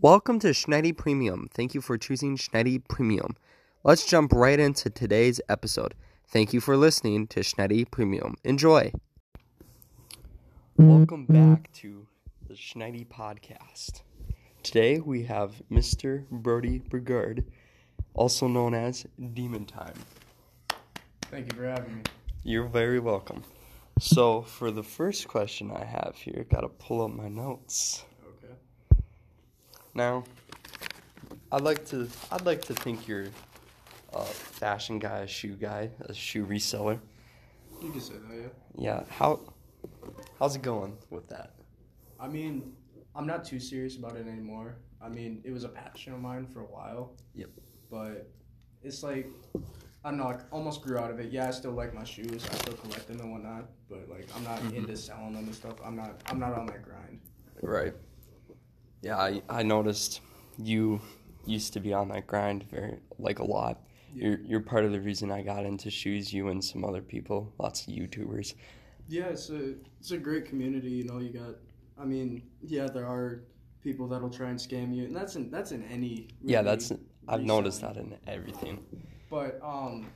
Welcome to Schneidy Premium. Thank you for choosing Schneidy Premium. Let's jump right into today's episode. Thank you for listening to Schneidy Premium. Enjoy. Welcome back to the Schneidy Podcast. Today we have Mr. Brody Brigard, also known as Demon Time. Thank you for having me. You're very welcome. So, for the first question I have here, gotta pull up my notes. Now, I'd like to I'd like to think you're a fashion guy, a shoe guy, a shoe reseller. You can say that, yeah. Yeah, how how's it going with that? I mean, I'm not too serious about it anymore. I mean, it was a passion of mine for a while. Yep. But it's like, I don't know, I almost grew out of it. Yeah, I still like my shoes. I still collect them and whatnot. But like, I'm not Mhm. into selling them and stuff. I'm not. I'm not on that grind. Right. Yeah, I, I noticed you used to be on that grind very like a lot. Yeah. You're you're part of the reason I got into shoes. You and some other people, lots of YouTubers. Yeah, it's a it's a great community. You know, you got. I mean, yeah, there are people that'll try and scam you, and that's in that's in any. Yeah, that's I've noticed that in everything. But um,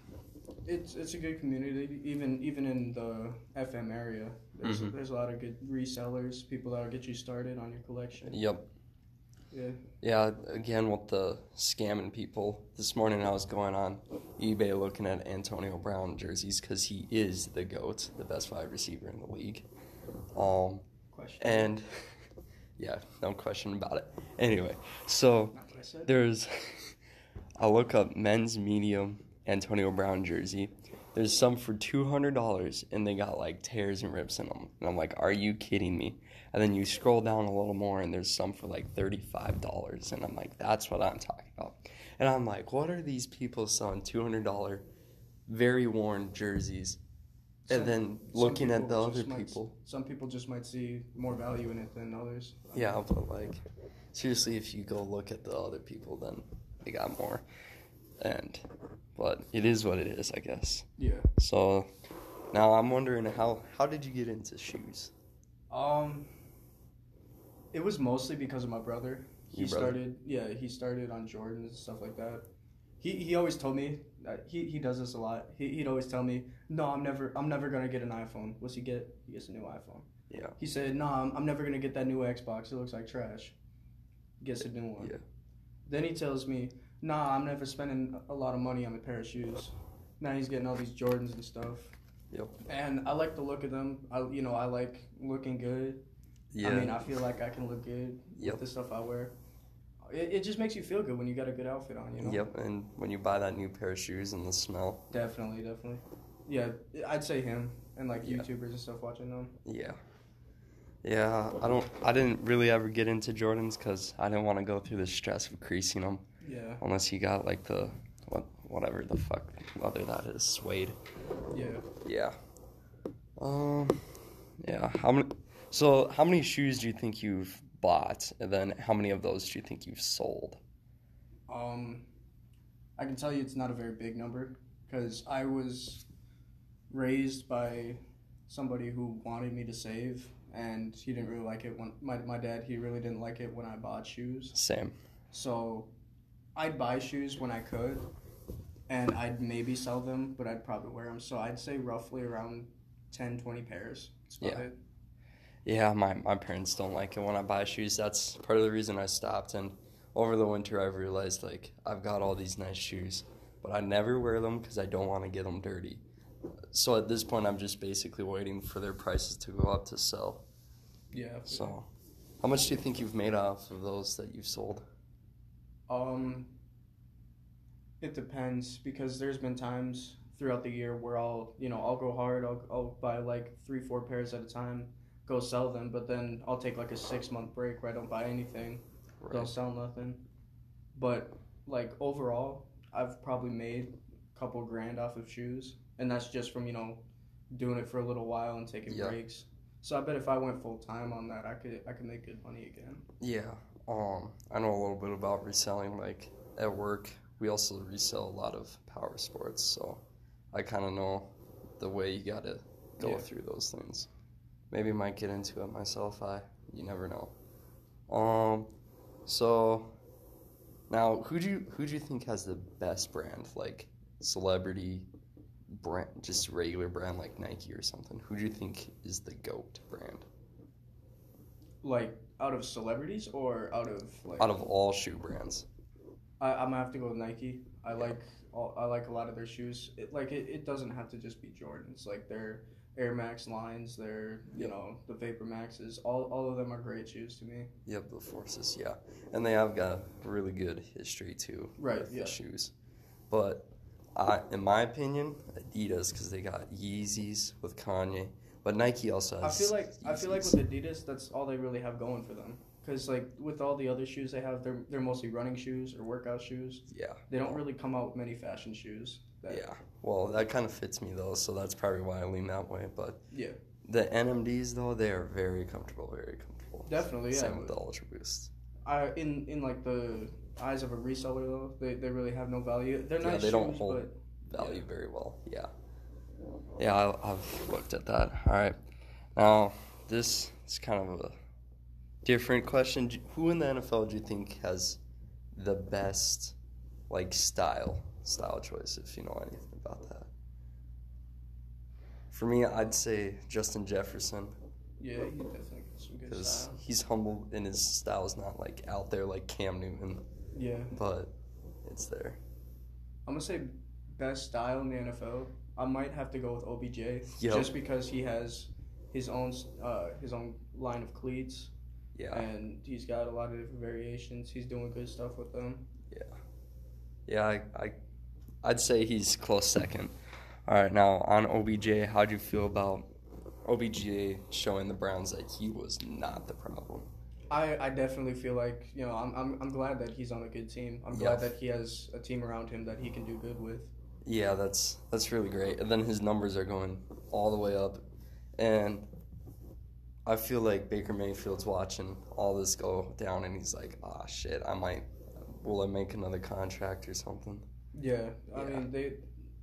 it's it's a good community. Even even in the FM area, there's Mhm. there's a lot of good resellers, people that'll get you started on your collection. Yep. Yeah. Yeah, again with the scamming people. This morning I was going on eBay looking at Antonio Brown jerseys because he is the goat, the best wide receiver in the league. Um, Question. and yeah, no question about it. Anyway, so Not I said. there's I look up men's medium Antonio Brown jersey. There's some for two hundred dollars, and they got like tears and rips in them. And I'm like, are you kidding me? And then you scroll down a little more, and there's some for like thirty-five dollars, and I'm like, that's what I'm talking about. And I'm like, what are these people selling two hundred dollar, very worn jerseys? Some- and then looking at the other might- people, some people just might see more value in it than others. yeah, but like, seriously, if you go look at the other people, then they got more. And, but it is what it is, I guess. Yeah. So, now I'm wondering how how did you get into shoes? Um. It was mostly because of my brother. He brother? started, yeah, he started on Jordans and stuff like that. He he always told me that he, he does this a lot. He he'd always tell me, "No, I'm never I'm never gonna get an iPhone." What's he get? He gets a new iPhone. Yeah. He said, "No, I'm, I'm never gonna get that new Xbox. It looks like trash." Gets a new one. Yeah. Then he tells me, "Nah, I'm never spending a lot of money on a pair of shoes." Now he's getting all these Jordans and stuff. Yep. And I like the look of them. I you know I like looking good. Yeah. I mean, I feel like I can look good Yep. with the stuff I wear. It, it just makes you feel good when you got a good outfit on, you know? Yep. And when you buy that new pair of shoes and the smell, Definitely, definitely. Yeah, I'd say him and like Yeah. YouTubers and stuff watching them. yeah. Yeah, I don't. I didn't really ever get into Jordans because I didn't want to go through the stress of creasing them. Yeah, Unless you got like the what whatever the fuck whether that is suede. yeah. Yeah. Um. Yeah. How many? So how many shoes do you think you've bought, and then how many of those do you think you've sold? Um, I can tell you it's not a very big number because I was raised by somebody who wanted me to save, and he didn't really like it when my my dad he really didn't like it when I bought shoes. Same. So I'd buy shoes when I could, and I'd maybe sell them, but I'd probably wear them. So I'd say roughly around 10, 20 pairs. Yeah. it. Yeah, my, my parents don't like it when I buy shoes. That's part of the reason I stopped. And over the winter, I've realized like I've got all these nice shoes, but I never wear them because I don't want to get them dirty. So at this point, I'm just basically waiting for their prices to go up to sell. Yeah. So, how much do you think you've made off of those that you've sold? Um, it depends because there's been times throughout the year where I'll, you know, I'll go hard. I'll, I'll buy like three, four pairs at a time, go sell them, but then I'll take like a six month break where I don't buy anything, don't sell nothing. But like overall, I've probably made a couple grand off of shoes, and that's just from you know doing it for a little while and taking Yeah. breaks. So I bet if I went full time on that, I could I could make good money again. Yeah. Um, I know a little bit about reselling. Like at work, we also resell a lot of power sports, so I kind of know the way you gotta go Yeah. through those things. Maybe might get into it myself. I you never know. Um, So now, who do you who do you think has the best brand, like celebrity brand, just regular brand like Nike or something? Who do you think is the goat brand Like out of celebrities or out of like out of all shoe brands? I, I'm gonna have to go with Nike. I like all, I like a lot of their shoes. It, like it, it doesn't have to just be Jordans. Like their Air Max lines, their you Yep. know the Vapor Maxes. All all of them are great shoes to me. Yep, the Forces, yeah, and they have got really good history too, Right, with yeah. shoes. But I, in my opinion, Adidas because they got Yeezys with Kanye, but Nike also I has. feel like I feel like with Adidas, that's all they really have going for them. Cause like with all the other shoes they have, they're they're mostly running shoes or workout shoes. yeah, They don't really come out with many fashion shoes. That, yeah. Well, that kind of fits me though, so that's probably why I lean that way. But Yeah. the NMDs though, they are very comfortable, very comfortable. Definitely, yeah. Same with the Ultra Boost. I in in like the eyes of a reseller though, they, they really have no value. They're nice Yeah, they don't hold but value very well. Yeah. Yeah, I, I've looked at that. All right. Now, this is kind of a different question. Who in the NFL do you think has the best, like, style, style choice, if you know anything about that? For me, I'd say Justin Jefferson yeah, he definitely got some good because style. he's humble and his style is not, like, out there like Cam Newton, Yeah, but it's there. I'm gonna say best style in the NFL. I might have to go with OBJ Yep. just because he has his own uh, his own line of cleats Yeah. and he's got a lot of different variations. He's doing good stuff with them. Yeah, I, I, I'd say he's close second. All right, now on OBJ, how do you feel about OBJ showing the Browns that he was not the problem? I, I definitely feel like you know I'm, I'm, I'm glad that he's on a good team. I'm Yeah. glad that he has a team around him that he can do good with. Yeah, that's that's really great. And then his numbers are going all the way up, and I feel like Baker Mayfield's watching all this go down, and he's like, "Ah, shit, I might, will I make another contract or something?" Yeah, I Yeah. mean they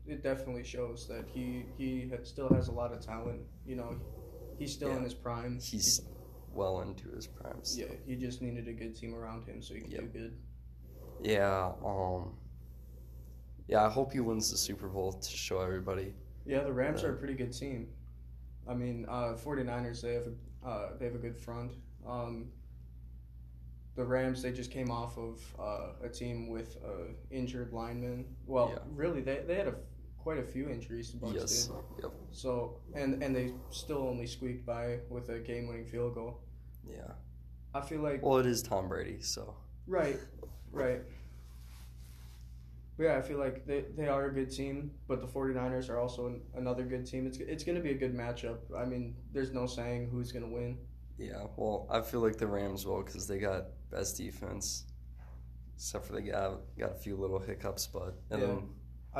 it definitely shows that he he ha- still has a lot of talent. You know, he's still in his prime. He's well into his primes. yeah, he just needed a good team around him so he could Yep. do good. Yeah, um Yeah, I hope he wins the Super Bowl to show everybody. Yeah, the Rams are a pretty good team. I mean, uh, 49ers they have a uh, they have a good front. Um, the Rams they just came off of uh, a team with uh, injured linemen. Well, Yeah. really they, they had a, quite a few injuries. The Bucs yes. did. Yep. So and and they still only squeaked by with a game winning field goal. Yeah. I feel like Well, it is Tom Brady, so right, right. Yeah, I feel like they, they are a good team, but the 49ers are also an, another good team. It's it's going to be a good matchup. I mean, there's no saying who's going to win. yeah. Well, I feel like the Rams will because they got best defense, except for they got got a few little hiccups, but and Yeah. then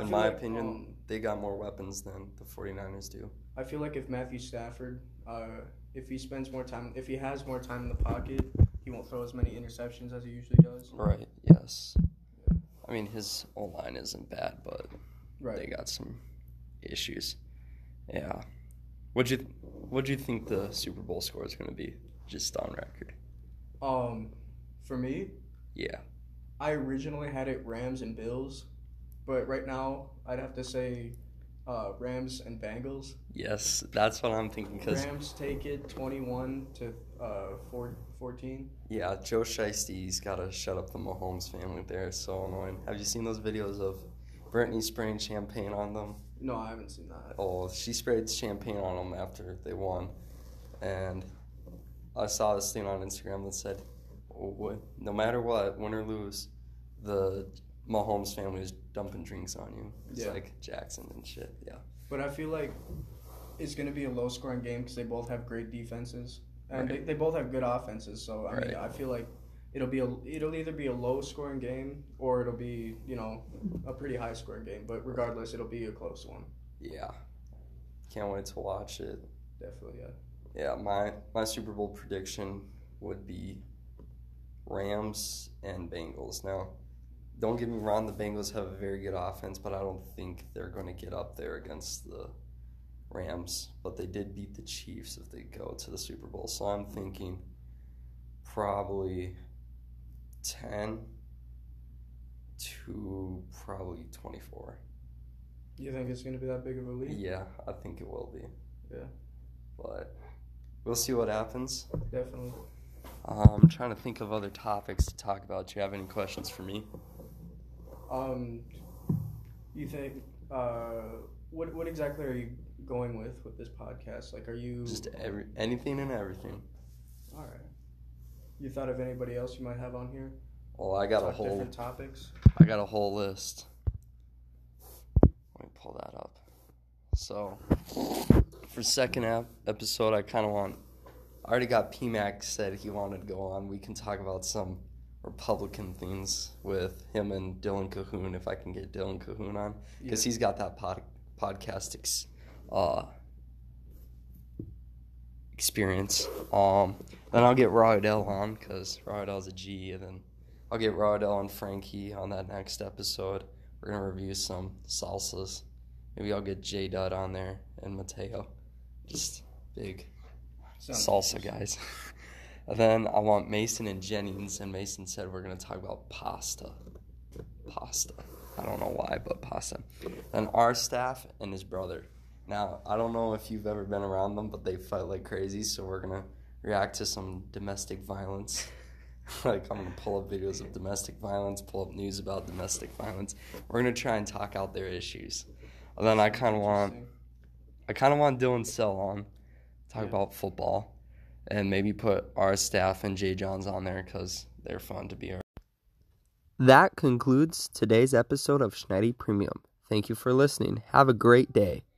in my like, opinion, um, they got more weapons than the 49ers do. I feel like if Matthew Stafford, uh, if he spends more time, if he has more time in the pocket, he won't throw as many interceptions as he usually does. Right. Yes. I mean, his O line isn't bad, but Right. they got some issues. Yeah. What'd you What'd you think the Super Bowl score is going to be? Just on record. Um, for me, Yeah. I originally had it Rams and Bills, but right now I'd have to say uh, Rams and Bengals. Yes, that's what I'm thinking. Because Rams take it 21 to uh, four, 14. yeah, Joe Shiesty's got to shut up the Mahomes family. They're so annoying. Have you seen those videos of Brittany spraying champagne on them? No, I haven't seen that. Oh, she sprayed champagne on them after they won, and I saw this thing on Instagram that said, "Oh, "No matter what, win or lose, the Mahomes family is dumping drinks on you." It's Yeah. like Jackson and shit. Yeah, But I feel like it's going to be a low scoring game because they both have great defenses. And Right. they, they both have good offenses. So, I mean, I feel like it'll be a, it'll either be a low scoring game or it'll be, you know, a pretty high scoring game. But regardless, it'll be a close one. yeah. Can't wait to watch it. Definitely, yeah. Yeah, my my Super Bowl prediction would be Rams and Bengals. Now, don't get me wrong, the Bengals have a very good offense, but I don't think they're going to get up there against the Rams. But they did beat the Chiefs if they go to the Super Bowl. So I'm thinking probably 10 to probably 24. You think it's gonna be that big of a lead? Yeah, I think it will be. Yeah. But we'll see what happens. Definitely. Um, I'm trying to think of other topics to talk about. Do you have any questions for me? Um, you think uh, what what exactly are you going with with this podcast? Like, are you Just every anything and everything. all right? You thought of anybody else you might have on here? Well, I got a whole different topics. I got a whole list. Let me pull that up. So, for second ep- episode, I kind of want. I already got PMAC said he wanted to go on. We can talk about some Republican things with him and Dylan Cahoon if I can get Dylan Cahoon on because Yeah. he's got that pod, podcast ex, uh, experience. Um, then I'll get Rodell on because Rodell's a G, and then I'll get Rodell and Frankie on that next episode. We're gonna review some salsas. Maybe I'll get J Dud on there and Mateo. Just big Sounds salsa guys. then I want Mason and Jennings, and Mason said we're gonna talk about pasta. Pasta. I don't know why, but pasta. Then our staff and his brother. Now I don't know if you've ever been around them, but they fight like crazy. So we're gonna react to some domestic violence. like I'm gonna pull up videos of domestic violence, pull up news about domestic violence. We're gonna try and talk out their issues. And then I kind of want I kind of want Dylan Sell on, talk Yeah. about football, and maybe put our staff and Jay Johns on there because they're fun to be around. That concludes today's episode of Schneidy Premium. Thank you for listening. Have a great day.